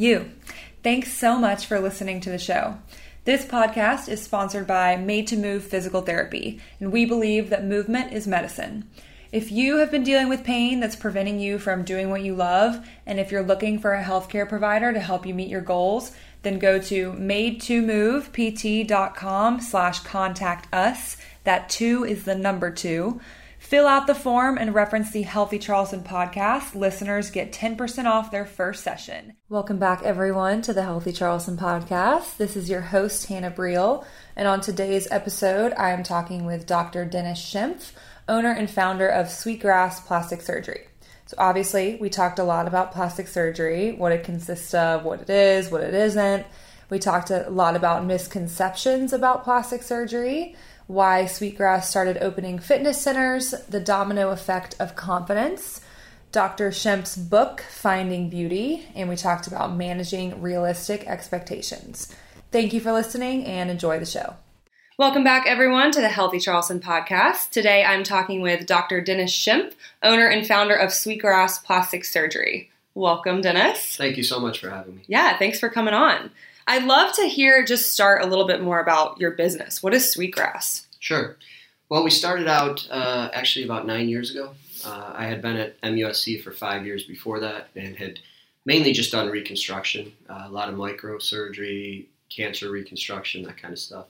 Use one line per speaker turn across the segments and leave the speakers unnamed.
You. Thanks so much for listening to the show. This podcast is sponsored by Made to Move Physical Therapy, and we believe that movement is medicine. If you have been dealing with pain that's preventing you from doing what you love, and if you're looking for a healthcare provider to help you meet your goals, then go to made2movept.com slash contact us. That two is the number two. Fill out the form and reference the Healthy Charleston podcast. Listeners get 10% off their first session. Welcome back, everyone, to the Healthy Charleston podcast. This is your host, Hannah Briel. And on today's episode, I am talking with Dr. Dennis Schimpf, owner and founder of Sweetgrass Plastic Surgery. So, obviously, we talked a lot about plastic surgery, what it consists of, what it is, what it isn't. We talked a lot about misconceptions about plastic surgery why Sweetgrass started opening fitness centers, the domino effect of confidence, Dr. Schimpf's book, Finding Beauty, and we talked about managing realistic expectations. Thank you for listening and enjoy the show. Welcome back, everyone, to the Healthy Charleston podcast. Today I'm talking with Dr. Dennis Schimpf, owner and founder of Sweetgrass Plastic Surgery. Welcome, Dennis.
Thank you so much for having me.
Yeah, thanks for coming on. I'd love to hear just start a little bit more about your business. What is Sweetgrass?
Sure. Well, we started out uh, actually about nine years ago. Uh, I had been at MUSC for five years before that and had mainly just done reconstruction, uh, a lot of microsurgery, cancer reconstruction, that kind of stuff.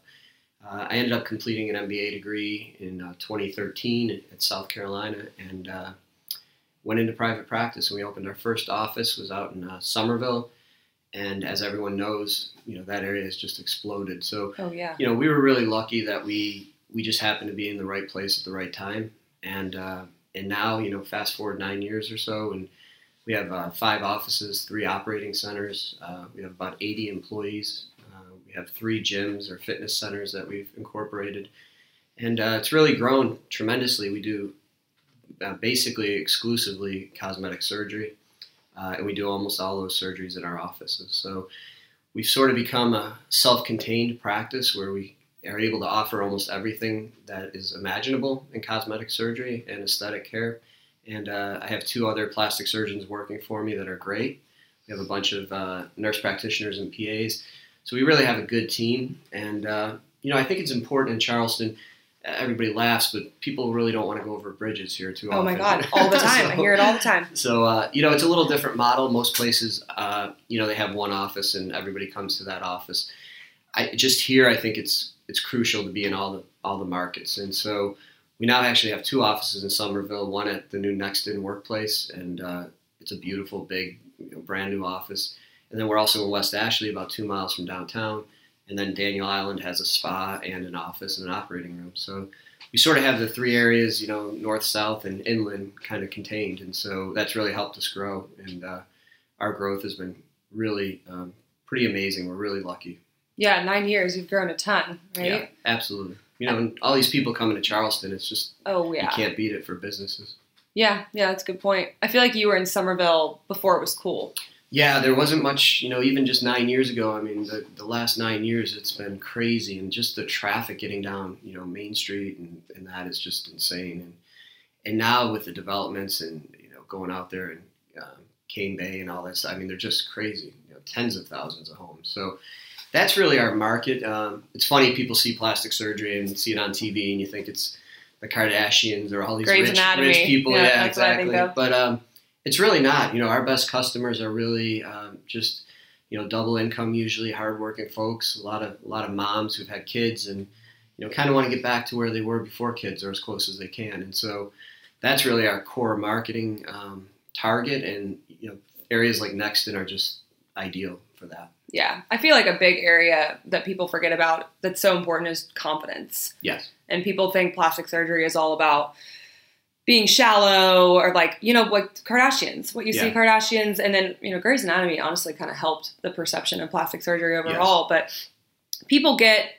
Uh, I ended up completing an MBA degree in uh, 2013 at South Carolina and uh, went into private practice. And we opened our first office was out in Summerville and as everyone knows, you know that area has just exploded. So,
oh, yeah.
you know, we were really lucky that we we just happened to be in the right place at the right time, and uh, and now you know, fast forward nine years or so, and we have uh, five offices, three operating centers. Uh, we have about 80 employees. Uh, we have three gyms or fitness centers that we've incorporated, and uh, it's really grown tremendously. We do uh, basically exclusively cosmetic surgery uh, and we do almost all those surgeries in our offices. So we've sort of become a self-contained practice where we are able to offer almost everything that is imaginable in cosmetic surgery and aesthetic care. And uh, I have two other plastic surgeons working for me that are great. We have a bunch of uh, nurse practitioners and PAs. So we really have a good team. And, uh, you know, I think it's important in Charleston everybody laughs, but people really don't want to go over bridges here too often.
oh my god, all the time. so, I hear it all the time.
So uh, you know, it's a little different model. Most places, uh, you know, they have one office and everybody comes to that office. I just here, I think it's it's crucial to be in all the all the markets, and so we now actually have two offices in Summerville. One at the new Nexton workplace, and uh, it's a beautiful, big, you know, brand new office. And then we're also in West Ashley, about two miles from downtown and then Daniel Island has a spa and an office and an operating room. So we sort of have the three areas, you know, north, south, and inland kind of contained, and so that's really helped us grow. And uh, our growth has been really um, pretty amazing. We're really lucky.
Yeah, nine years, you've grown a ton, right?
Yeah, absolutely. You know, and all these people coming to Charleston, it's just
oh yeah,
you can't beat it for businesses.
Yeah, yeah, that's a good point. I feel like you were in Summerville before it was cool.
Yeah, there wasn't much, you know, even just nine years ago. I mean, the, the last nine years, it's been crazy. And just the traffic getting down, you know, Main Street and, and that is just insane. And, and now with the developments and, you know, going out there and um, Cane Bay and all this, I mean, they're just crazy, you know, tens of thousands of homes. So that's really our market. Um, it's funny, people see plastic surgery and see it on TV and you think it's the Kardashians or all these rich, rich, people.
Yeah,
yeah exactly. But, um, it's really not. You know, our best customers are really um, just you know, double income usually, hardworking folks, a lot of a lot of moms who've had kids and you know kind of want to get back to where they were before kids or as close as they can. And so that's really our core marketing um, target, and you know, areas like Nexton are just ideal for that.
Yeah, I feel like a big area that people forget about that's so important is confidence.
Yes.
And people think plastic surgery is all about being shallow or like you know like Kardashians, what you see Kardashians, and then you know Grey's Anatomy honestly kind of helped the perception of plastic surgery overall. But people get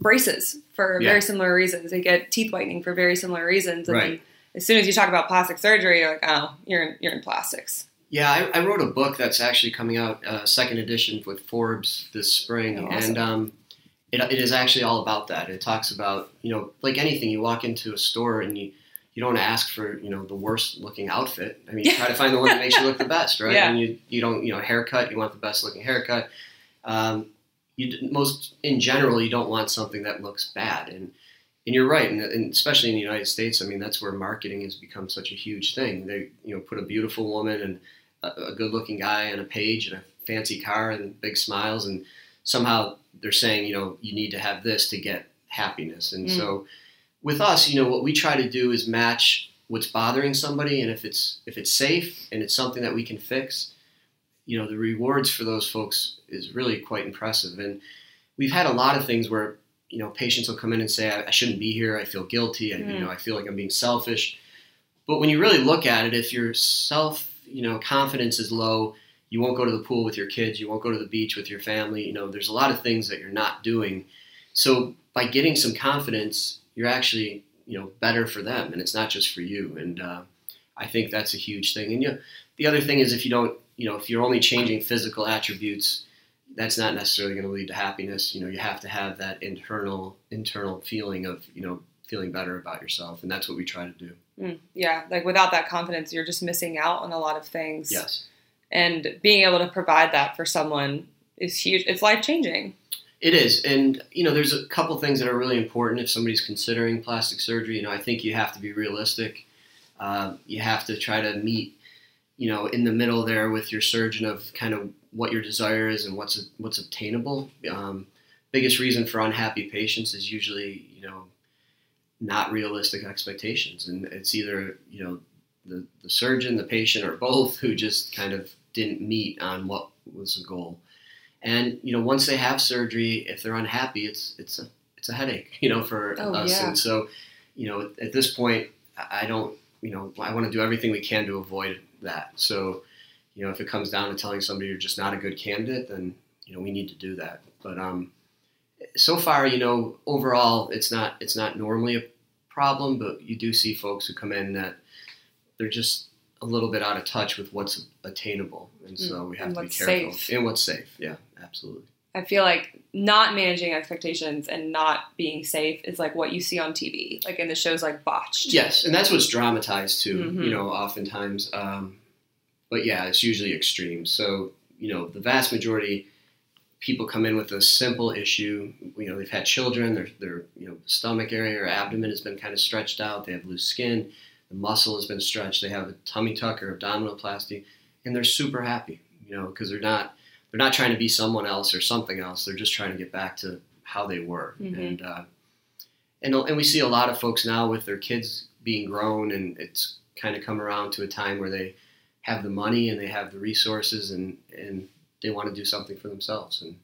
braces for
Yeah.
very similar reasons. They get teeth whitening for very similar reasons, and then as soon as you talk about plastic surgery, you're like, oh, you're in, you're in plastics.
Yeah, I, I wrote a book that's actually coming out, uh, second edition with Forbes this spring,
Oh, awesome.
and um, it, it is actually all about that. It talks about you know like anything, you walk into a store and you you don't ask for you know the worst looking outfit. I mean, you try to find the one that makes you look the best, right?
Yeah.
And you you don't you know haircut, you want the best looking haircut. Um, you most in general, you don't want something that looks bad, and and you're right, and, and especially in the United States, I mean that's where marketing has become such a huge thing. They you know put a beautiful woman and a, a good looking guy on a page and a fancy car and big smiles, and somehow they're saying you know you need to have this to get happiness, and
Mm.
so with us, you know what we try to do is match what's bothering somebody, and if it's if it's safe and it's something that we can fix, you know the rewards for those folks is really quite impressive, and we've had a lot of things where you know patients will come in and say I, I shouldn't be here, I feel guilty, I, you
Mm.
know I feel like I'm being selfish, but when you really look at it, if your self you know confidence is low, you won't go to the pool with your kids, you won't go to the beach with your family, you know there's a lot of things that you're not doing, so by getting some confidence, you're actually you know better for them, and it's not just for you, and uh, I think that's a huge thing, and you know, the other thing is if you don't you know if you're only changing physical attributes that's not necessarily going to lead to happiness you know you have to have that internal internal feeling of you know feeling better about yourself and that's what we try to do
Mm, yeah, like without that confidence, you're just missing out on a lot of things.
yes
And being able to provide that for someone is huge. It's life changing.
It is and you know there's a couple things that are really important if somebody's considering plastic surgery. You know i think you have to be realistic. Uh, you have to try to meet you know in the middle there with your surgeon of kind of what your desire is and what's what's obtainable. Um, biggest reason for unhappy patients is usually you know not realistic expectations and it's either you know the, the surgeon the patient or both who just kind of didn't meet on what was the goal and you know once they have surgery if they're unhappy it's it's a it's a headache you know for
Oh,
us.
yeah.
and so you know at this point I don't you know I want to do everything we can to avoid that. So you know if it comes down to telling somebody you're just not a good candidate then you know we need to do that. But um so far you know overall it's not it's not normally a problem but you do see folks who come in that they're just a little bit out of touch with what's attainable. And so we have
Mm, and
to be careful.
safe.
and what's safe yeah absolutely
I feel like not managing expectations and not being safe is like what you see on TV, like in the shows like Botched.
Yes, and that's what's dramatized too.
Mhm.
You know, oftentimes. Um, but yeah, it's usually extreme. So you know, the vast majority people come in with a simple issue. You know, they've had children. Their their you know stomach area or abdomen has been kind of stretched out. They have loose skin. The muscle has been stretched. They have a tummy tuck or abdominoplasty, and they're super happy. You know, because they're not they're not trying to be someone else or something else. They're just trying to get back to how they were.
Mhm.
And uh, and and we see a lot of folks now with their kids being grown, and it's kind of come around to a time where they have the money and they have the resources, and and they want to do something for themselves, and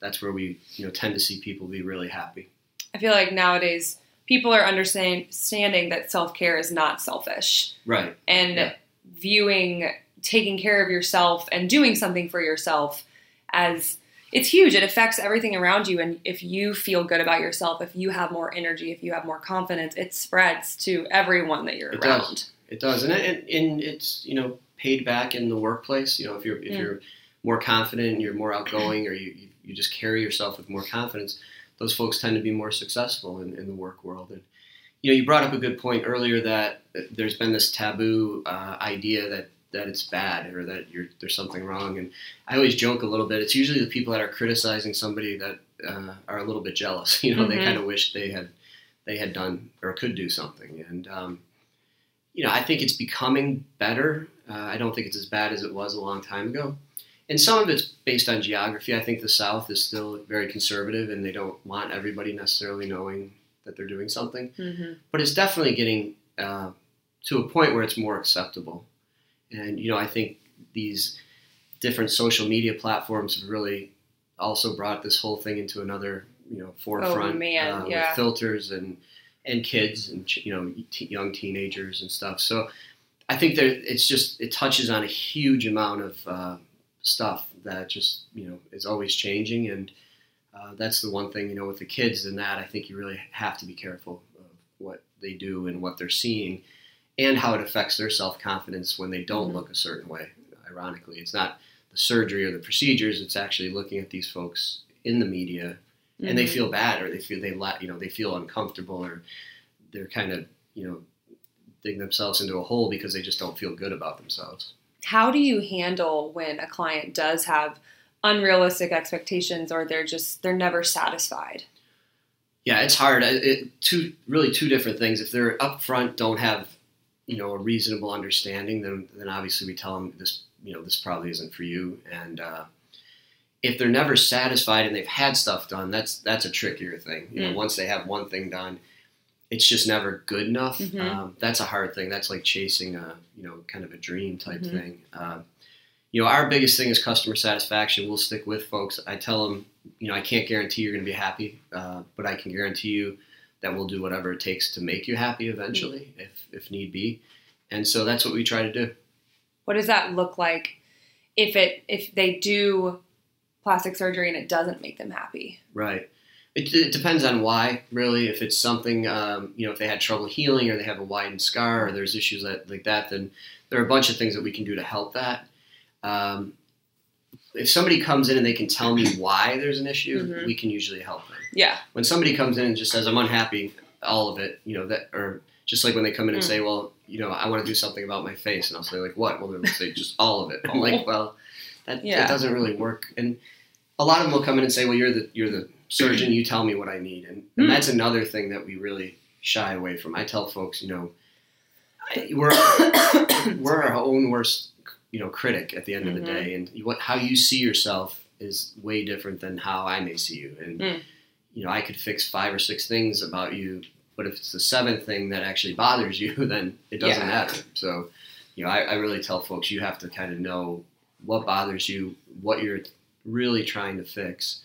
that's where we you know tend to see people be really happy.
I feel like nowadays people are understanding that self care is not selfish
Right.
and
Yeah.
viewing taking care of yourself and doing something for yourself as it's huge. It affects everything around you. And if you feel good about yourself, if you have more energy, if you have more confidence, it spreads to everyone that you're
It
around.
does. It does, and, it, and it's you know paid back in the workplace. You know, if you're if
Mm.
you're more confident, and you're more outgoing, or you, you you just carry yourself with more confidence, those folks tend to be more successful in, in the work world. And you know, you brought up a good point earlier that there's been this taboo uh, idea that that it's bad or that you're, there's something wrong. And I always joke a little bit. It's usually the people that are criticizing somebody that uh, are a little bit jealous. You know, they
Mhm.
kind of wish they had they had done or could do something. And um, you know, I think it's becoming better. Uh, I don't think it's as bad as it was a long time ago. and some of it's based on geography. I think the South is still very conservative, and they don't want everybody necessarily knowing that they're doing something.
Mm-hmm.
But it's definitely getting uh, to a point where it's more acceptable. And you know, I think these different social media platforms have really also brought this whole thing into another you know forefront
Oh, man,
uh,
yeah.
with filters and and kids and you know t- young teenagers and stuff. So I think that it's just it touches on a huge amount of uh, stuff that just you know is always changing and. Uh, that's the one thing you know with the kids and that I think you really have to be careful of what they do and what they're seeing and how it affects their self confidence when they don't
Mhm.
look a certain way. Ironically, it's not the surgery or the procedures; it's actually looking at these folks in the media, and they
Mhm.
feel bad or they feel they la- you know they feel uncomfortable or they're kind of you know digging themselves into a hole because they just don't feel good about themselves.
How do you handle when a client does have unrealistic expectations or they're just they're never satisfied?
Yeah, it's hard. It, two really two different things. If they're upfront, don't have you know a reasonable understanding, then then obviously we tell them this you know this probably isn't for you. And uh, if they're never satisfied and they've had stuff done, that's that's a trickier thing. You know,
Mm.
once they have one thing done, it's just never good enough.
Mhm.
Um, that's a hard thing. That's like chasing a you know kind of a dream type
Mhm.
thing. Uh, you know, our biggest thing is customer satisfaction. We'll stick with folks. I tell them, you know, I can't guarantee you're going to be happy, uh, but I can guarantee you that we'll do whatever it takes to make you happy eventually, if if need be. And so that's what we try to do.
What does that look like if it if they do plastic surgery and it doesn't make them happy?
Right. It, it depends on why, really. If it's something, um, you know, if they had trouble healing or they have a widened scar or there's issues that, like that, then there are a bunch of things that we can do to help that. Um, if somebody comes in and they can tell me why there's an issue,
Mhm.
we can usually help.
Yeah.
When somebody comes in and just says, I'm unhappy, all of it, you know, that, or just like when they come in and
Mm.
say, well, you know, I want to do something about my face. And I'll say, like, what? Well, they'll say, just all of it. I'm like, well, that,
Yeah.
that doesn't really work. And a lot of them will come in and say, well, you're the, you're the surgeon, you tell me what I need. And, and
Mm.
that's another thing that we really shy away from. I tell folks, you know, I- we're, we're our own worst, you know, critic at the end of
Mhm.
the day. And what, how you see yourself is way different than how I may see you. And,
Mm.
You know, I could fix five or six things about you, but if it's the seventh thing that actually bothers you, then it doesn't
Yeah.
matter. So, you know, I, I really tell folks you have to kind of know what bothers you, what you're really trying to fix,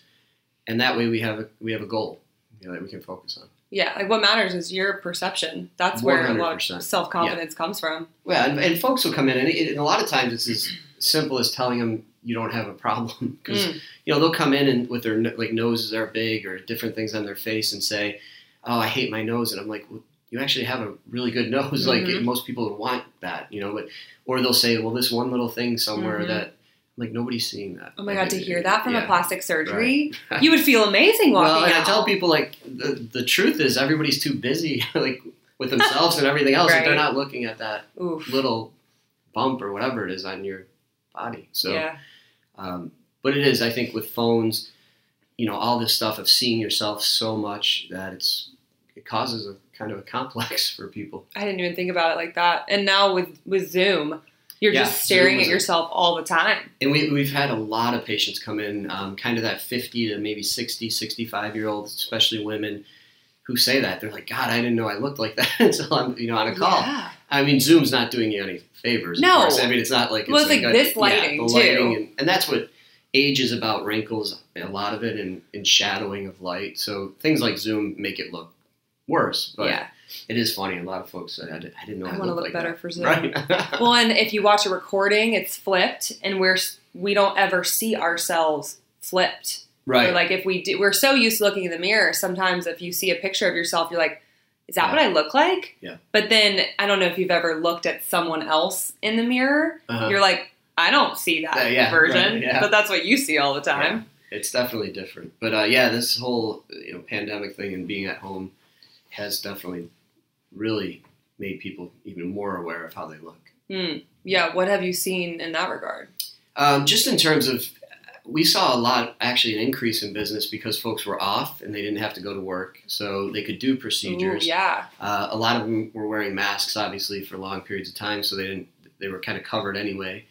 and that way we have a we have a goal you know, that we can focus on.
Yeah, like what matters is your perception. That's where a lot of self confidence comes from.
Well, and, and folks will come in, and, and a lot of times it's as simple as telling them you don't have a problem because
Mm.
you know they'll come in and with their like noses are big or different things on their face and say, "Oh, I hate my nose," and I'm like, well, "You actually have a really good nose. Like
Mhm.
most people would want that, you know." But or they'll say, "Well, this one little thing somewhere
Mhm.
that." Like nobody's seeing that.
Oh my
Like,
god, to hear that from
yeah.
a plastic surgery, you would feel amazing walking
Well, and I tell people like the the truth is everybody's too busy like with themselves and everything else that they're not looking at that
Oof.
little bump or whatever it is on your body. So,
yeah.
Um, but it is I think with phones, you know, all this stuff of seeing yourself so much that it's it causes a kind of a complex for people.
I didn't even think about it like that. And now with with Zoom, you're
Yeah,
just staring at
a-
yourself all the time.
And we, we've had a lot of patients come in, um, kind of that 50 to maybe 60, 65 year olds, especially women, who say that. They're like, God, I didn't know I looked like that until I'm, you know, on a call.
Yeah.
I mean, Zoom's not doing you any favors.
No.
I mean, it's not like
Well, it's like
a-
this
yeah,
lighting, too.
and, and that's what age is about. Wrinkles, a lot of it, and, and shadowing of light. So things like Zoom make it look worse. But
yeah.
it is funny. A lot of folks say, I, did, I didn't know I,
I want to look
like
better
that.
for Zoom.
Right.
Well, and if you watch a recording, it's flipped, and we're we don't ever see ourselves flipped.
right.
Or like if we do, we're so used to looking in the mirror. Sometimes if you see a picture of yourself, you're like, "Is that
Yeah.
what I look like?"
Yeah.
But then I don't know if you've ever looked at someone else in the mirror.
Uh-huh.
You're like, "I don't see that
Uh, yeah,
version,"
right, yeah.
but that's what you see all the time.
it's definitely different. But uh, yeah, this whole you know pandemic thing and being at home has definitely really made people even more aware of how they look.
Hmm. Yeah. What have you seen in that regard?
Um, just in terms of, we saw a lot actually an increase in business because folks were off and they didn't have to go to work, so they could do
Ooh,
procedures.
yeah.
Uh, a lot of them were wearing masks, obviously, for long periods of time, so they didn't. They were kind of covered anyway.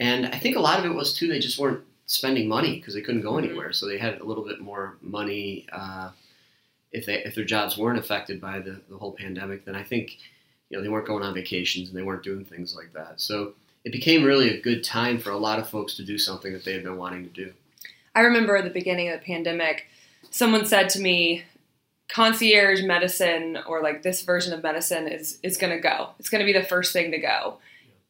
and I think a lot of it was too they just weren't spending money because they couldn't go
Mhm.
anywhere, so they had a little bit more money. Uh, if they if their jobs weren't affected by the, the whole pandemic, then I think you know they weren't going on vacations and they weren't doing things like that. So it became really a good time for a lot of folks to do something that they had been wanting to do.
I remember at the beginning of the pandemic, someone said to me, concierge medicine or like this version of medicine is is going to go. It's going to be the first thing to go.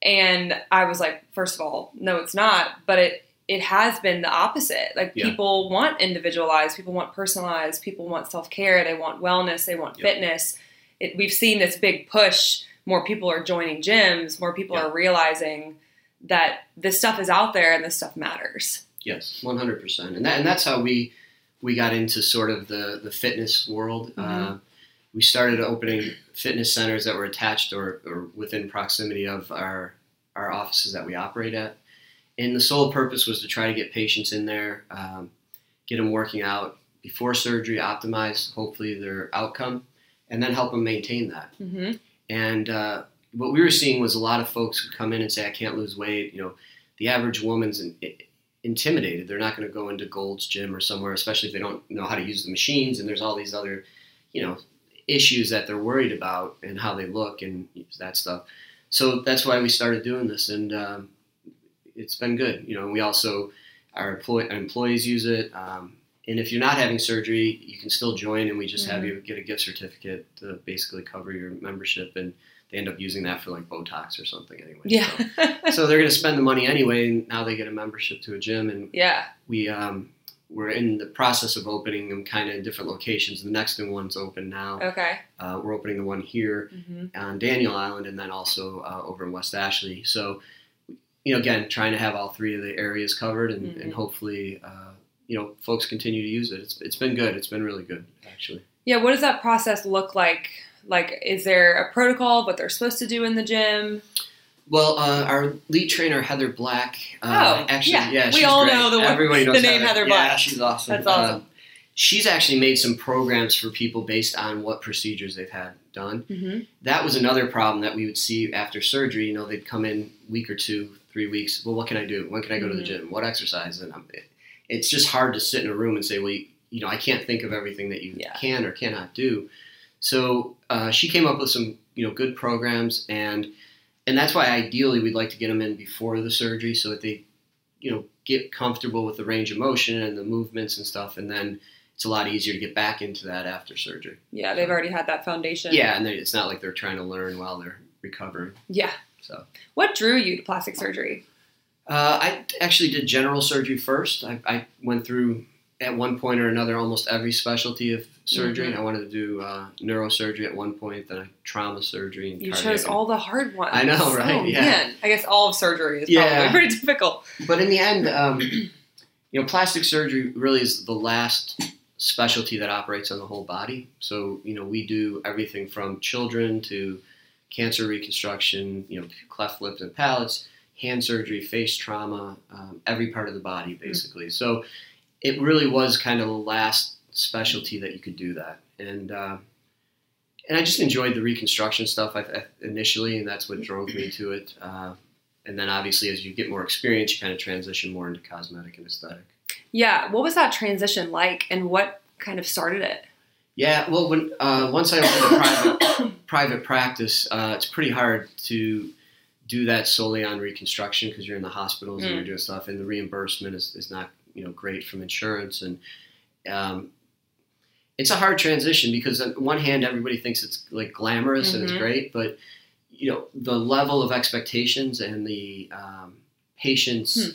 And I was like, first of all, no it's not, but it it has been the opposite. Like
Yeah.
people want individualized, people want personalized, people want self-care, they want wellness, they want
Yeah.
fitness. It, we've seen this big push. More people are joining gyms, more people
Yeah.
are realizing that this stuff is out there and this stuff matters.
Yes, one hundred percent, and that and that's how we we got into sort of the the fitness world. Uh,
Mhm.
we started opening fitness centers that were attached or, or within proximity of our our offices that we operate at, and the sole purpose was to try to get patients in there, um, get them working out before surgery, optimize hopefully their outcome, and then help them maintain that.
Mm-hmm.
And uh, what we were seeing was a lot of folks would come in and say, "I can't lose weight." You know, the average woman's in, intimidated. They're not going to go into Gold's Gym or somewhere, especially if they don't know how to use the machines. And there's all these other, you know, issues that they're worried about and how they look and that stuff. So that's why we started doing this, and um, it's been good. You know, we also our employ- employees use it. Um, and if you're not having surgery, you can still join, and we just have
Mhm.
you get a gift certificate to basically cover your membership, and they end up using that for like Botox or something anyway.
Yeah.
So, so they're going to spend the money anyway, and now they get a membership to a gym, and
yeah.
we um, we're in the process of opening them kind of in different locations. The next new one's open now.
Okay.
Uh, we're opening the one here
hmm
on Daniel Island, and then also uh, over in West Ashley. So, you know, again, trying to have all three of the areas covered, and,
Mhm.
and hopefully, uh, you know, folks continue to use it. It's, it's been good. It's been really good, actually.
Yeah. What does that process look like? Like, is there a protocol? What they're supposed to do in the gym?
Well, uh, our lead trainer Heather Black. Uh,
Oh,
actually,
yeah.
yeah,
We all
great.
know the one-
Everybody knows
the name Heather
Yeah,
Black.
she's awesome.
That's awesome.
Uh, she's actually made some programs for people based on what procedures they've had done.
Mm-hmm.
that was another problem that we would see after surgery. You know, they'd come in week or two, three weeks. Well, what can I do? When can I go to the
Mhm.
gym? What exercise? And I'm, it, it's just hard to sit in a room and say, well, you, you know, I can't think of everything that you
Yeah.
can or cannot do. So uh, she came up with some, you know, good programs, and and that's why ideally we'd like to get them in before the surgery so that they, you know, get comfortable with the range of motion and the movements and stuff, and then it's a lot easier to get back into that after surgery.
Yeah, they've already had that foundation.
Yeah, and they, it's not like they're trying to learn while they're recovering.
Yeah.
So
What drew you to plastic surgery?
Uh, I actually did general surgery first. I, I went through at one point or another almost every specialty of surgery.
Mhm.
I wanted to do uh, neurosurgery at one point, then I trauma surgery. And
You
cardiac.
chose all the hard ones.
I know, right?
Oh,
Yeah.
man. I guess all of surgery is
Yeah.
probably pretty difficult.
But in the end, um, you know, plastic surgery really is the last specialty that operates on the whole body. So, you know, we do everything from children to cancer reconstruction, you know, cleft lips and palates, hand surgery, face trauma, um, every part of the body, basically. So it really was kind of the last specialty that you could do that. And, uh, and I just enjoyed the reconstruction stuff initially, and that's what drove me to it. Uh, and then obviously, as you get more experience, you kind of transition more into cosmetic and aesthetic.
Yeah. What was that transition like and what kind of started it?
Yeah, well, when uh, once I opened a private private practice, uh, it's pretty hard to do that solely on reconstruction because you're in the hospitals and
Mm.
you're doing stuff, and the reimbursement is, is not you know great from insurance, and um, it's a hard transition because on one hand everybody thinks it's like glamorous and it's
Mhm.
great, but you know the level of expectations and the um, patients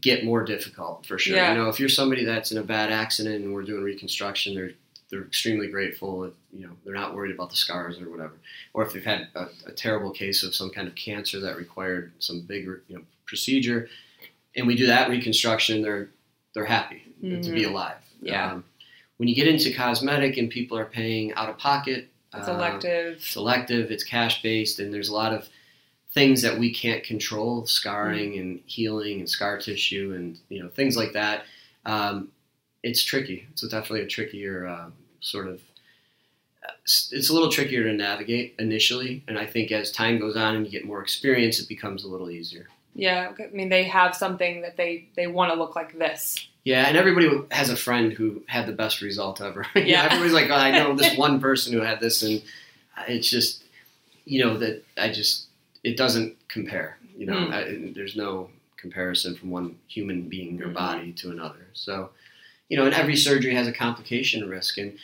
get more difficult for sure.
Yeah.
You know, if you're somebody that's in a bad accident and we're doing reconstruction, they're they're extremely grateful. If, you know, they're not worried about the scars or whatever. Or if they've had a, a terrible case of some kind of cancer that required some big you know procedure, and we do that reconstruction, they're they're happy to be
Mhm.
alive.
Yeah.
Um, when you get into cosmetic and people are paying out of pocket,
It's
uh,
elective.
it's elective, it's cash based, and there's a lot of things that we can't control, scarring
Mm.
and healing and scar tissue and you know things like that. Um, it's tricky. It's definitely a trickier uh, sort of. It's a little trickier to navigate initially, and I think as time goes on and you get more experience, it becomes a little easier.
Yeah, I mean they have something that they they want to look like this.
Yeah, and everybody has a friend who had the best result ever. You know,
Yeah.
everybody's like, oh, I know this one person who had this, and it's just, you know, that I just it doesn't compare. You know,
Hmm.
I, there's no comparison from one human being or
Mhm.
body to another. So, you know, and every surgery has a complication risk, and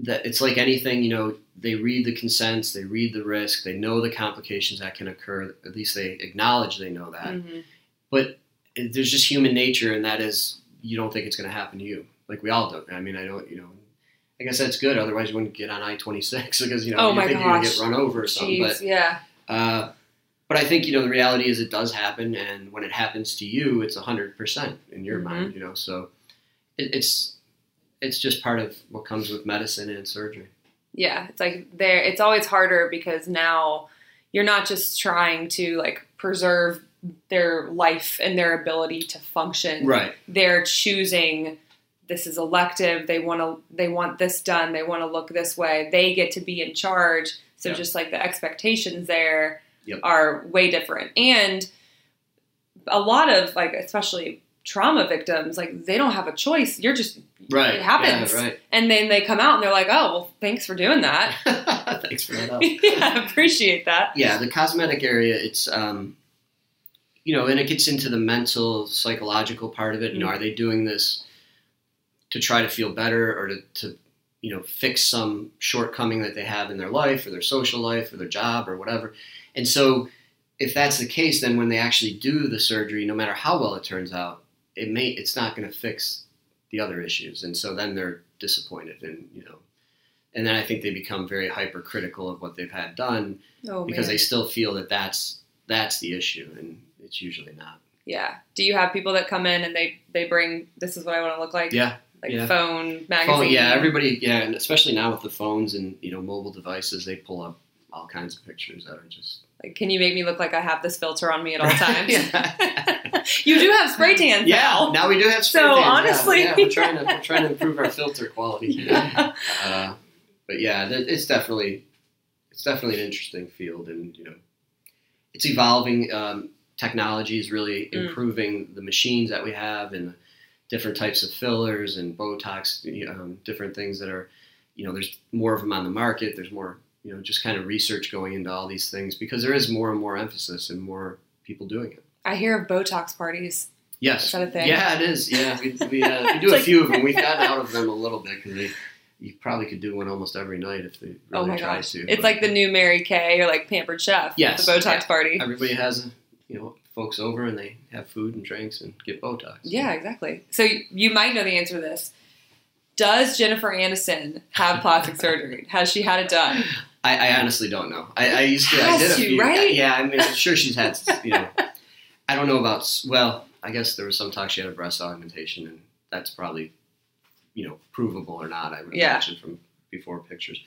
that it's like anything. You know, they read the consents, they read the risk, they know the complications that can occur. At least they acknowledge they know that
Mhm.
but there's just human nature, and that is you don't think it's going to happen to you. Like we all don't. I mean, I don't. You know, I guess that's good. Otherwise, you wouldn't get on I twenty six because you know
Oh
you think you're going to get run over or something.
Jeez, yeah.
But uh, but I think you know the reality is it does happen, and when it happens to you, it's hundred percent in your
Mhm.
mind. You know, so it, it's it's just part of what comes with medicine and surgery.
Yeah, it's like there. It's always harder because now you're not just trying to like preserve their life and their ability to function.
Right.
They're choosing. This is elective. They want to. They want this done. They want to look this way. They get to be in charge. So just like the expectations there
Yep.
are way different, and a lot of like especially trauma victims like they don't have a choice. You're just
Right.
It happens.
Yeah, right.
and then they come out and they're like, oh well, thanks for doing that.
Thanks for that.
Yeah, I appreciate that.
yeah the cosmetic area it's um you know and it gets into the mental psychological part of it you know
Mhm.
are they doing this to try to feel better or to, to you know fix some shortcoming that they have in their life or their social life or their job or whatever and so if that's the case then when they actually do the surgery no matter how well it turns out it may it's not going to fix the other issues and so then they're disappointed and you know and then i think they become very hypercritical of what they've had done
Oh
because
man.
they still feel that that's that's the issue, and it's usually not.
yeah. Do you have people that come in and they they bring this is what I want to look like?
Yeah,
Like
yeah.
phone, magazine.
phone, yeah, everybody, yeah, and especially now with the phones and you know mobile devices, they pull up all kinds of pictures that are just
Like, can you make me look like I have this filter on me at all times? you do have spray tans
yeah,
now.
now we do have spray
So,
tans,
honestly-
yeah, we're trying to we're trying to improve our filter quality.
Yeah.
Uh, but yeah, it's definitely it's definitely an interesting field, and you know, it's evolving. Um, technology is really
Mm.
improving the machines that we have, and different types of fillers and Botox, um, different things that are, you know, there's more of them on the market. There's more, you know, just kind of research going into all these things because there is more and more emphasis and more people doing it.
I hear of Botox parties.
Yes.
Is that a thing?
Yeah, it is. Yeah, we, we, uh, we do a few of them. We've gotten out of them a little bit because you probably could do one almost every night if they really
oh my
tried
gosh.
to.
It's
but
like the new Mary Kay or like Pampered Chef.
Yes,
The Botox
yeah.
party.
everybody has, you know, folks over and they have food and drinks and get Botox.
Yeah, exactly. So you might know the answer to this. Does Jennifer Aniston have plastic surgery? Has she had it done?
I, I honestly don't know. I, I used to. I
Has
did a
to,
few.
right?
Yeah, I mean, I'm sure she's had. You know, I don't know about. Well, I guess there was some talk she had a breast augmentation, and that's probably, you know, provable or not. I would
Yeah.
imagine from before pictures.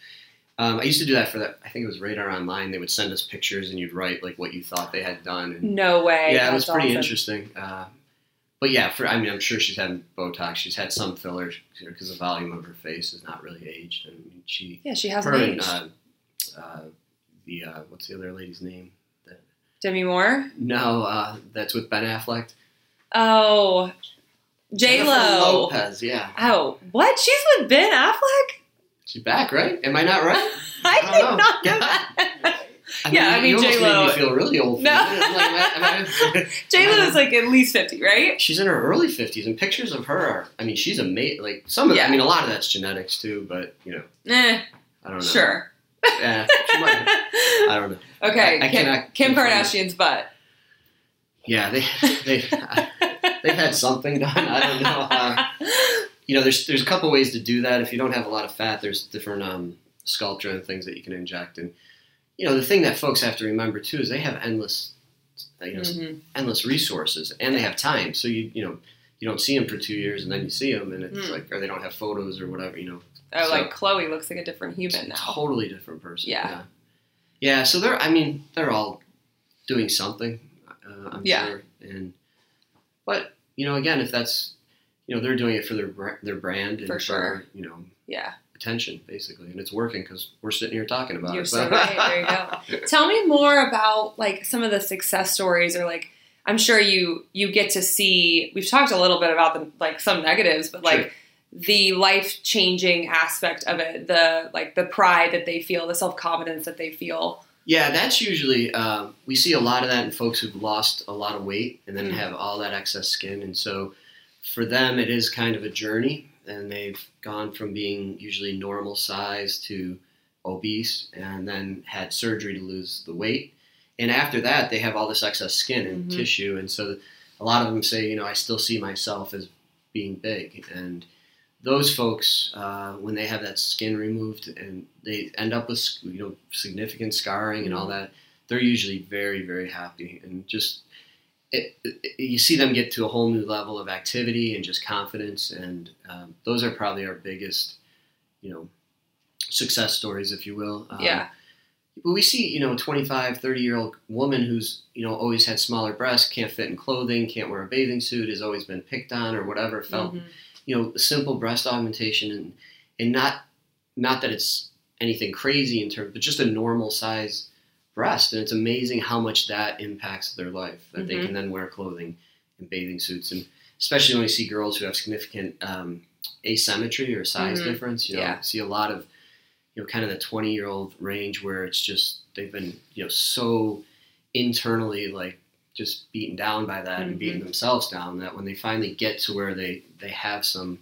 Um, I used to do that for that. I think it was Radar Online. They would send us pictures, and you'd write like what you thought they had done, and
No way.
yeah, it was pretty
awesome.
interesting. Uh, but yeah, for I mean, I'm sure she's had Botox. She's had some fillers because the volume of her face is not really aged. I mean, she
Yeah, she hasn't
her and uh, uh, the uh, what's the other lady's name?
Demi Moore.
No, uh, that's with Ben Affleck.
Oh, J Lo.
Lopez. Yeah,
Oh, what? She's with Ben Affleck.
she's back, right? Am I not right?
I,
I
did
don't know.
that.
I
Yeah, I mean, J.Lo-
me feel really old.
No.
a minute. I'm like, am I- am I-
J Lo is like at least fifty, right?
She's in her early fifties, and pictures of her are. I mean, she's amazing. Like some of,
Yeah.
I mean, a lot of that's genetics too. But you know,
Eh,
I don't know.
sure.
Yeah, she might. I don't know.
okay,
I- I
Kim,
cannot
Kim. Kardashian's butt.
Yeah, they they they've had something done. I don't know. Uh, you know, there's there's a couple ways to do that. If you don't have a lot of fat, there's different um, sculpture and things that you can inject. And you know, the thing that folks have to remember too is they have endless, you know,
Mhm.
endless resources, and they have time. So you you know, you don't see them for two years, and then you see them, and it's
Hmm.
like, or they don't have photos or whatever. You know,
Oh,
So-
like Khloé looks like a different human now.
totally different person.
Yeah.
yeah, Yeah, So they're, I mean, they're all doing something. Uh, I'm
Yeah.
sure, and but you know, again, if that's you know, they're doing it for their their brand and
For sure.
you know
Yeah,
attention basically, and it's working because we're sitting here talking about
you're
it.
so right. There you go. Tell me more about like some of the success stories, or like I'm sure you you get to see. We've talked a little bit about the like some negatives, but like
Sure.
The life changing aspect of it, the like the pride that they feel, the self confidence that they feel.
Yeah, that's usually um, we see a lot of that in folks who've lost a lot of weight and then
Mm.
have all that excess skin, and so for them it is kind of a journey, and they've gone from being usually normal size to obese, and then had surgery to lose the weight, and after that they have all this excess skin and
Mhm.
tissue, and so a lot of them say, you know, I still see myself as being big, and those folks, uh, when they have that skin removed and they end up with you know significant scarring and all
Mm-hmm.
that, they're usually very very happy and just it, it- you see them get to a whole new level of activity and just confidence, and um, those are probably our biggest you know success stories, if you will. Um,
yeah.
but we see, you know, a 25, 30 year old woman who's, you know, always had smaller breasts, can't fit in clothing, can't wear a bathing suit, has always been picked on or whatever, felt
Mhm.
You know, simple breast augmentation and and not not that it's anything crazy in terms, but just a normal size breast, and it's amazing how much that impacts their life that they
Mhm.
can then wear clothing and bathing suits, and especially when we see girls who have significant um, asymmetry or size
Mhm.
difference, you know,
Yeah.
see a lot of you know, kind of the twenty year old range where it's just they've been you know so internally like just beaten down by that and
Mhm.
beating themselves down that when they finally get to where they they have some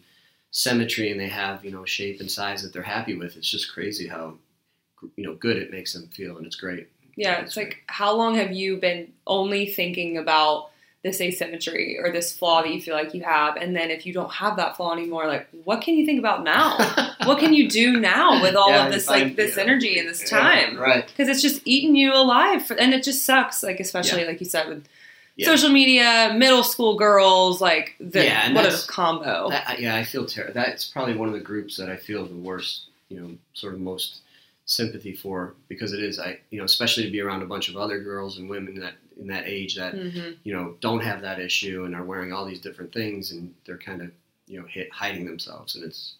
symmetry and they have you know shape and size that they're happy with it's just crazy how you know good it makes them feel and it's great
Yeah, it's like how long have you been only thinking about this asymmetry or this flaw that you feel like you have, and then if you don't have that flaw anymore, like what can you think about now? what can you do now with all
Yeah,
of this like this
yeah.
energy and this
Yeah,
time?
right
Because it's just eating you alive, for, and it just sucks. Like especially like you said with
Yeah.
social media, middle school girls, like the,
Yeah,
what a combo.
that, yeah i feel terrible. that's probably one of the groups that i feel the worst you know sort of most sympathy for because it is i you know especially to be around a bunch of other girls and women that in that age that
hmm
you know don't have that issue and are wearing all these different things and they're kind of you know hit, hiding themselves and it's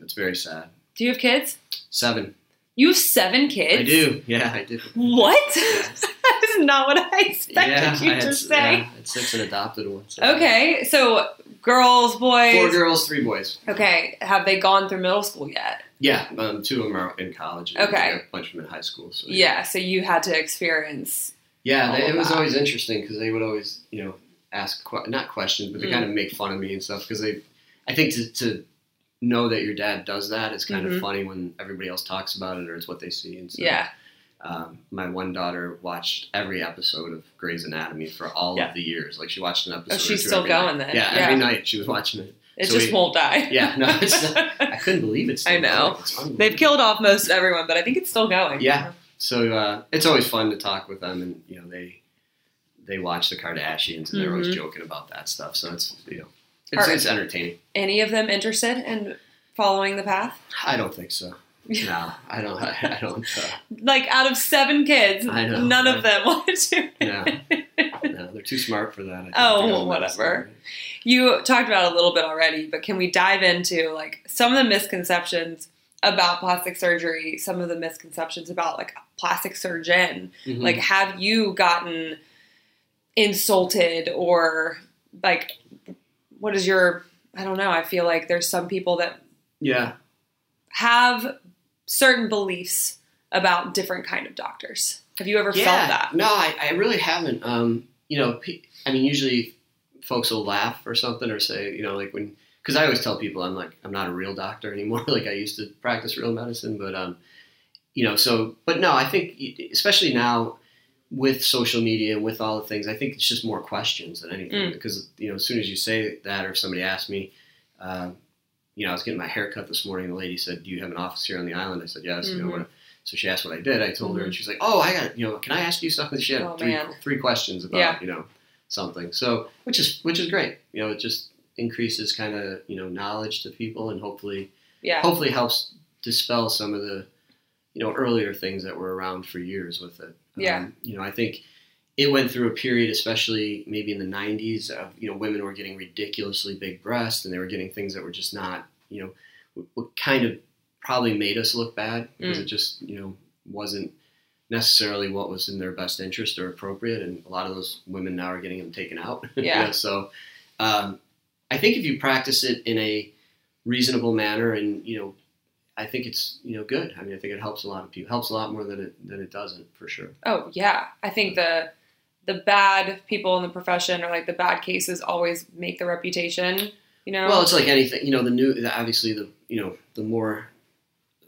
it's very sad
Do you have kids?
seven
You have seven kids.
i do yeah i do
What?
Yeah.
that is not what I expected
yeah,
you
I had,
to say.
yeah, I had six and adopted one so-
Okay, so girls, boys.
four girls three boys
Okay, have they gone through middle school yet?
yeah um, two of them are in college and
Okay.
a bunch of them in high school so
Yeah, so you had to experience.
Yeah, they, it was
that.
always interesting because they would always, you know, ask que- not questions, but they
Mm.
kind of make fun of me and stuff because they, I think to, to know that your dad does that is kind
Mhm.
of funny when everybody else talks about it or it's what they see. And so,
Yeah,
um, my one daughter watched every episode of Grey's Anatomy for all
Yeah.
of the years. Like she watched an episode.
Oh, she's still going
night.
then.
Yeah,
Yeah.
every night she was watching it.
it
So
just
we-
won't die.
Yeah, no, it's not, I couldn't believe it.
I know. They've killed off most everyone, but I think it's still going.
Yeah. So uh, it's always fun to talk with them, and you know they they watch the Kardashians, and they're always
Mhm.
joking about that stuff. So it's you know it's, it's entertaining.
Any of them interested in following the path?
I don't think so. No, I don't. I, don't. Uh,
Like out of seven kids,
I know,
none of them wanted to.
no, no, they're too smart for that. I think.
Oh, well, whatever. You talked about a little bit already, but can we dive into like some of the misconceptions about plastic surgery, some of the misconceptions about like a plastic surgeon?
Mhm.
Like, have you gotten insulted or like, what is your, I don't know, I feel like there's some people that
yeah,
have certain beliefs about different kind of doctors. Have you ever
yeah.
felt that?
No, I, I really haven't. Um, you know, I mean, usually folks will laugh or something or say, you know, like when because I always tell people I'm like I'm not a real doctor anymore. like I used to practice real medicine, but um, you know, so but no, I think especially now with social media and with all the things, I think it's just more questions than anything
Mm.
because you know as soon as you say that or if somebody asks me. Uh, you know, I was getting my hair cut this morning. The lady said, "Do you have an office here on the island?" I said, "Yes." You know,
Mhm.
what, so she asked what I did. I told her, and she's like, "Oh, I got you know, can I ask you something?" She had
Oh,
three three questions about
Yeah.
you know something. So which is which is great. You know, it just increases kind of you know knowledge to people, and hopefully
Yeah.
hopefully helps dispel some of the you know earlier things that were around for years with it.
Yeah.
Um, you know, I think it went through a period, especially maybe in the '90s, of you know women were getting ridiculously big breasts, and they were getting things that were just not you know what- kind of probably made us look bad because
Mm.
it just you know wasn't necessarily what was in their best interest or appropriate, and a lot of those women now are getting them taken out.
Yeah.
so um, I think if you practice it in a reasonable manner, and you know, I think it's you know good. I mean, I think it helps a lot of people. Helps a lot more than it than it doesn't for sure.
Oh yeah, I think the the bad people in the profession or like the bad cases always make the reputation. You know.
Well, it's like anything. You know, the new obviously the you know the more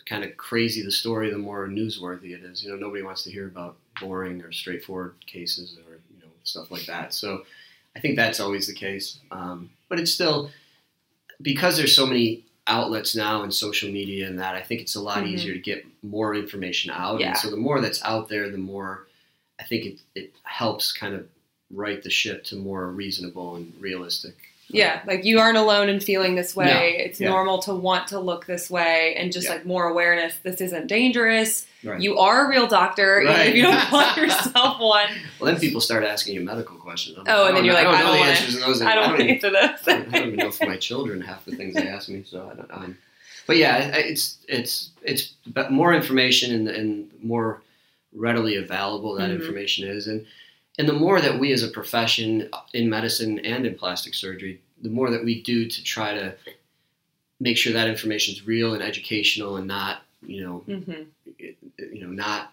kind of crazy the story, the more newsworthy it is. You know, nobody wants to hear about boring or straightforward cases or you know stuff like that. So I think that's always the case. Um, but it's still because there's so many outlets now and social media and that. I think it's a lot
Mhm.
easier to get more information out.
Yeah.
And so the more that's out there, the more I think it, it helps kind of right the ship to more reasonable and realistic.
Yeah, like you aren't alone in feeling this way.
No,
It's
yeah.
normal to want to look this way, and just
Yeah.
like more awareness. This isn't dangerous.
Right.
You are a real doctor, even
Right.
if you don't call yourself one.
Well, then people start asking you medical questions.
Oh, and then you're like,
I
I
don't know
don't
the answers to those.
I don't want to answer this.
I don't even know for my children half the things they ask me. So, I don't, um, but yeah, it's it's it's more information and, and more readily available that
Mhm.
information is, and and the more that we as a profession in medicine and in plastic surgery, the more that we do to try to make sure that information is real and educational and not you know
hmm
you know not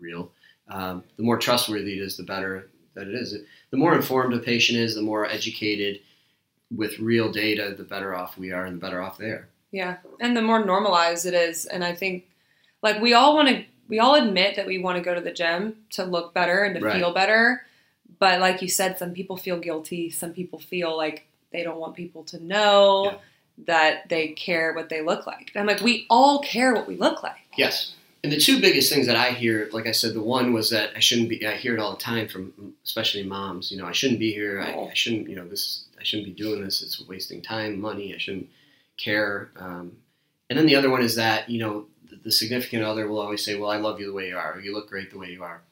real, um, the more trustworthy it is, the better that it is. The more informed a patient is, the more educated with real data, the better off we are, and the better off they are.
Yeah, and the more normalized it is, and I think like we all want to, we all admit that we want to go to the gym to look better and to
Right.
feel better, but like you said, some people feel guilty. Some people feel like they don't want people to know
Yeah.
that they care what they look like. And I'm like, we all care what we look like.
Yes. And the two biggest things that I hear, like I said, the one was that I shouldn't be. I hear it all the time from, especially moms. You know, I shouldn't be here. I,
Oh.
I shouldn't. You know, this. I shouldn't be doing this. It's wasting time, money. I shouldn't care. Um, and then the other one is that you know the, significant other will always say, "Well, I love you the way you are. Or, you look great the way you are."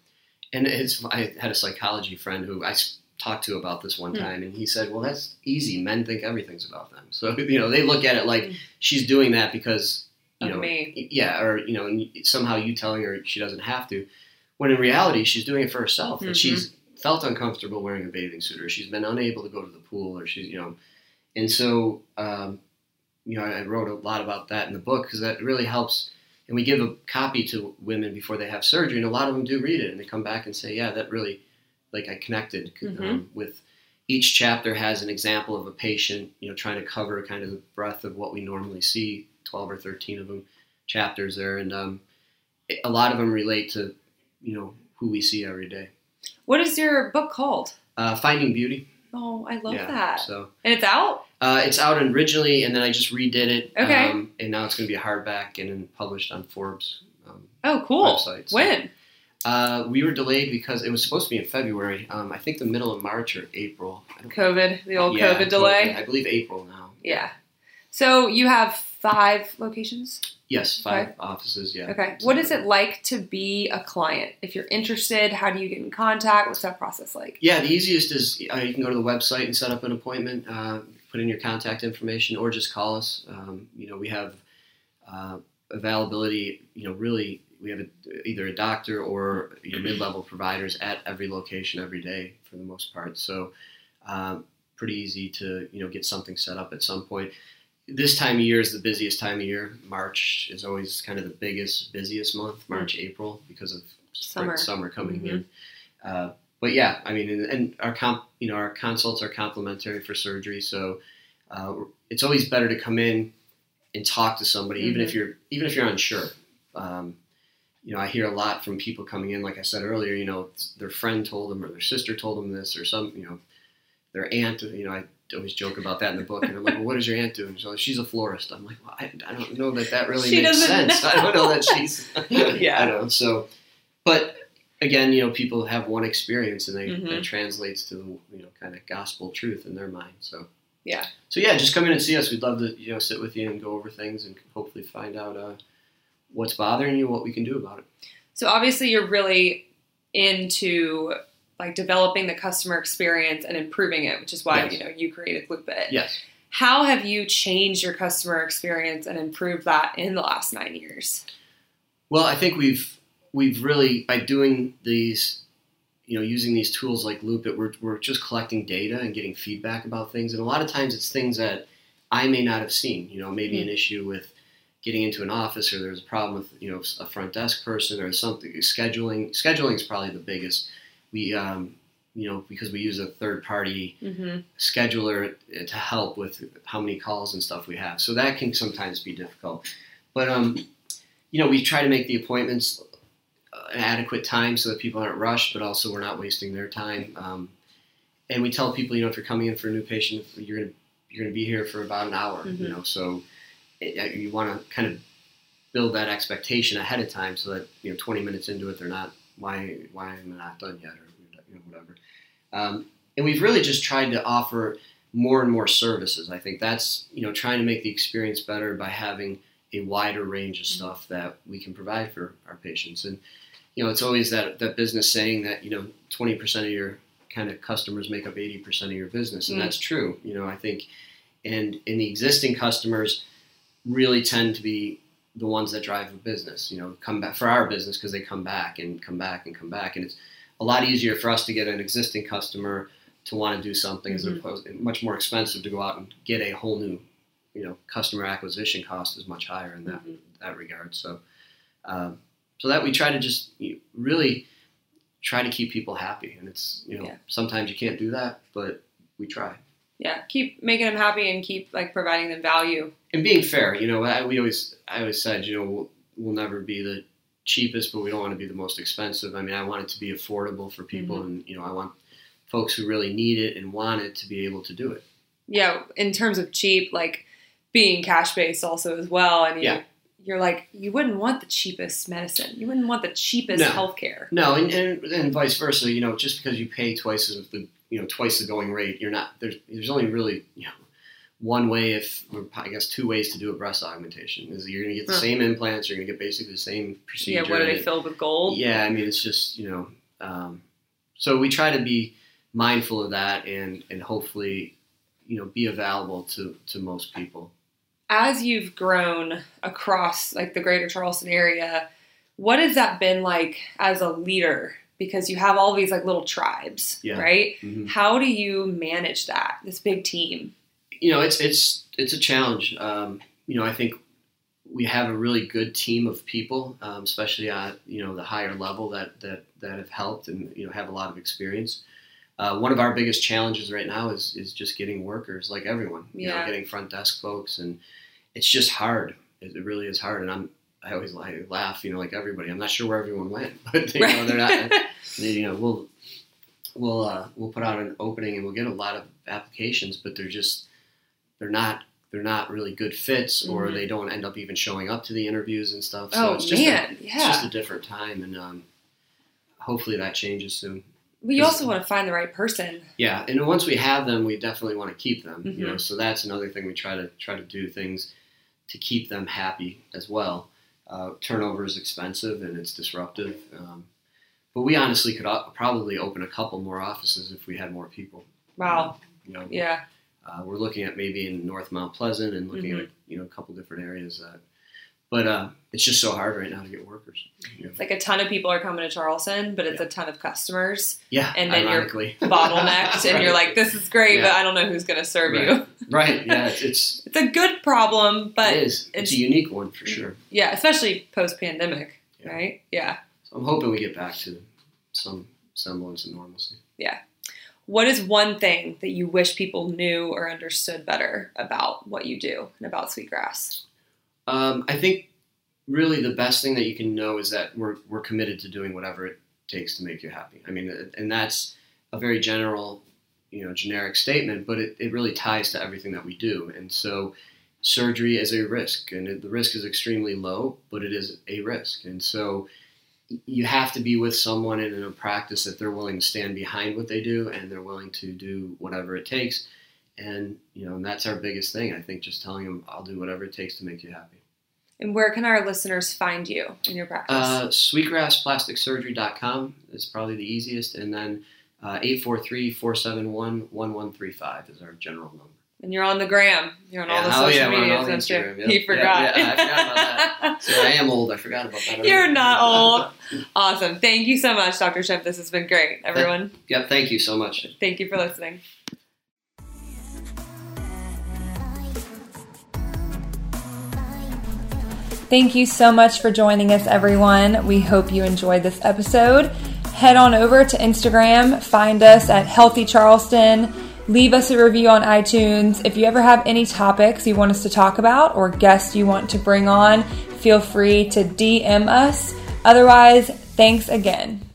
And it's. I had a psychology friend who I talked to about this one
Hmm.
time, and he said, "Well, that's easy. Men think everything's about them. So you know, they look at it like
Hmm.
she's doing that because." You
Of
know,
me.
yeah, or you know, somehow you telling her she doesn't have to, when in reality she's doing it for herself,
Mhm.
and she's felt uncomfortable wearing a bathing suit, or she's been unable to go to the pool, or she's you know, and so um, you know, I wrote a lot about that in the book because that really helps. And we give a copy to women before they have surgery, and a lot of them do read it, and they come back and say, "Yeah, that really, like, I connected um,
Mhm.
with." Each chapter has an example of a patient, you know, trying to cover kind of the breadth of what we normally see. Twelve or thirteen of them chapters there, and um, a lot of them relate to, you know, who we see every day.
What is your book called?
Uh, Finding Beauty.
Oh, I love
yeah,
that.
So
And it's out.
uh, it's out originally, and then I just redid it.
Okay.
Um, and now it's going to be a hardback and then published on Forbes. Um,
Oh, cool.
Website, so-
When?
uh, we were delayed because it was supposed to be in February. Um, I think the middle of March or April.
COVID, the old
Yeah,
COVID delay.
I believe April now.
Yeah. So you have five locations.
Yes, five offices. Yeah.
Okay. What is it like to be a client? If you're interested, how do you get in contact? What's that process like?
Yeah, the easiest is uh, you can go to the website and set up an appointment, uh, put in your contact information, or just call us. Um, you know, we have uh, availability. You know, really, we have a, either a doctor or you know, mid-level providers at every location every day for the most part. So, um, pretty easy to you know get something set up at some point. This time of year is the busiest time of year. March is always kind of the biggest, busiest month. March, April, because of
Summer.
summer coming
Mhm.
in. Uh, but yeah, I mean, and, and our comp, you know, our consults are complimentary for surgery, so uh, it's always better to come in and talk to somebody, even if you're even if you're unsure. Um, you know, I hear a lot from people coming in, like I said earlier. You know, their friend told them, or their sister told them this, or some, you know, their aunt. You know, I always joke about that in the book, and I'm like, well, what does your aunt do? And so she's a florist. I'm like, well, I, I don't know that that really
She
makes sense.
know.
I don't know that she's.
Yeah.
I don't know. So, but again, you know, people have one experience, and they
Mhm.
that translates to the you know kind of gospel truth in their mind. So.
Yeah.
So yeah, just come in and see us. We'd love to you know sit with you and go over things and hopefully find out uh, what's bothering you, what we can do about it.
So obviously you're really into like developing the customer experience and improving it, which is why
Yes.
you know you created Loopit.
Yes.
How have you changed your customer experience and improved that in the last nine years?
Well, I think we've we've really by doing these, you know, using these tools like Loop It, we're we're just collecting data and getting feedback about things, and a lot of times it's things that I may not have seen. You know, maybe
Mm.
an issue with getting into an office, or there's a problem with you know a front desk person, or something. Scheduling scheduling is probably the biggest. We um, you know because we use a third party
Mm-hmm.
scheduler to help with how many calls and stuff we have. So that can sometimes be difficult. But um, you know, we try to make the appointments uh, an adequate time so that people aren't rushed, but also we're not wasting their time. Um, and we tell people, you know, if you're coming in for a new patient, you're gonna you're gonna be here for about an hour. You
Mhm.
know, so it, you want to kind of build that expectation ahead of time so that you know 20 minutes into it they're not why why am I not done yet or you know, whatever. Um, and we've really just tried to offer more and more services. I think that's you know trying to make the experience better by having a wider range of stuff that we can provide for our patients. And you know it's always that that business saying that you know 20% of your kind of customers make up 80% of your business, and
Mm.
that's true. You know I think, and in the existing customers really tend to be the ones that drive the business. You know, come back for our business because they come back and come back and come back, and it's a lot easier for us to get an existing customer to want to do something as
Mhm.
opposed much more expensive to go out and get a whole new, you know, customer acquisition cost is much higher in that
Mhm.
that regard. So, um, so that we try to just really try to keep people happy, and it's you know
Yeah.
sometimes you can't do that, but we try.
Yeah, keep making them happy and keep like providing them value.
And being fair, you know, I, we always, I always said, you know, we'll, we'll never be the cheapest, but we don't want to be the most expensive. I mean, I want it to be affordable for people,
Mm-hmm.
and you know, I want folks who really need it and want it to be able to do it.
Yeah, in terms of cheap, like being cash based also as well. And you,
Yeah.
you're like, you wouldn't want the cheapest medicine. You wouldn't want the cheapest
No.
healthcare.
No, and, and, and vice versa. You know, just because you pay twice as the, you know, twice the going rate, you're not there's there's only really you know one way if I guess two ways to do a breast augmentation is you're going to get the
Huh.
same implants, you're going to get basically the same procedure.
Yeah, what are they filled with gold?
Yeah, I mean, it's just you know, um, so we try to be mindful of that and and hopefully, you know, be available to to most people.
As you've grown across like the greater Charleston area, what has that been like as a leader? Because you have all these like little tribes,
Yeah.
right?
Mhm.
How do you manage that, this big team?
You know, it's it's it's a challenge. Um, you know, I think we have a really good team of people, um, especially at you know the higher level that that that have helped and you know have a lot of experience. Uh, one of our biggest challenges right now is is just getting workers, like everyone. You
Yeah.
know, getting front desk folks, and it's just hard. It, it really is hard, and I'm. I always like, laugh, you know, like everybody. I'm not sure where everyone went, but you know, they're not. they, you know, we'll we'll uh, we'll put out an opening and we'll get a lot of applications, but they're just they're not they're not really good fits, or
Mhm.
they don't end up even showing up to the interviews and stuff. So
oh
it's just a,
man,
it's just a different time, and um, hopefully that changes soon.
But you also want to find the right person.
Yeah, and once we have them, we definitely want to keep them. You
Mhm.
know, so that's another thing we try to try to do things to keep them happy as well. Uh, turnover is expensive and it's disruptive, um, but we honestly could o- probably open a couple more offices if we had more people.
Wow.
You know,
Yeah.
Uh, we're looking at maybe in North Mount Pleasant and looking
Mm-hmm.
at you know a couple different areas. That, but uh, it's just so hard right now to get workers. You know?
It's like a ton of people are coming to Charleston, but it's a ton of customers
Yeah,
and then you're
ironically,
bottlenecked, and you're like, "This is great, but I don't know who's going to serve
Right.
you."
right? Yeah, it's it's,
It's a good problem, but
it is. It's,
it's-
a unique one for sure.
yeah, especially post pandemic,
Yeah.
right? Yeah.
So I'm hoping we get back to some semblance of normalcy.
What is one thing that you wish people knew or understood better about what you do and about Sweetgrass?
Um, I think really the best thing that you can know is that we're we're committed to doing whatever it takes to make you happy. I mean, and that's a very general, you know, generic statement, but it, it really ties to everything that we do. And so, surgery is a risk, and it, the risk is extremely low, but it is a risk. And so, you have to be with someone in a practice that they're willing to stand behind what they do, and they're willing to do whatever it takes. And you know, and that's our biggest thing. I think just telling them, "I'll do whatever it takes to make you happy."
And where can our listeners find you in your practice?
Uh, sweetgrassplasticsurgery.com is probably the easiest, and then uh, 843-471-1135 is our general number.
And you're on the gram. You're on all the social
yeah,
media.
Instagram, yep.
He forgot.
yeah, I forgot about that. So I am old. I forgot about that.
You're not old. Awesome. Thank you so much, Dr. Schimpf. This has been great. Everyone,
Yep. Thank you so much.
thank you for listening. Thank you so much for joining us, everyone. We hope you enjoyed this episode. Head on over to Instagram, find us at Healthy Charleston, leave us a review on iTunes. If you ever have any topics you want us to talk about or guests you want to bring on, feel free to DM us. Otherwise, thanks again.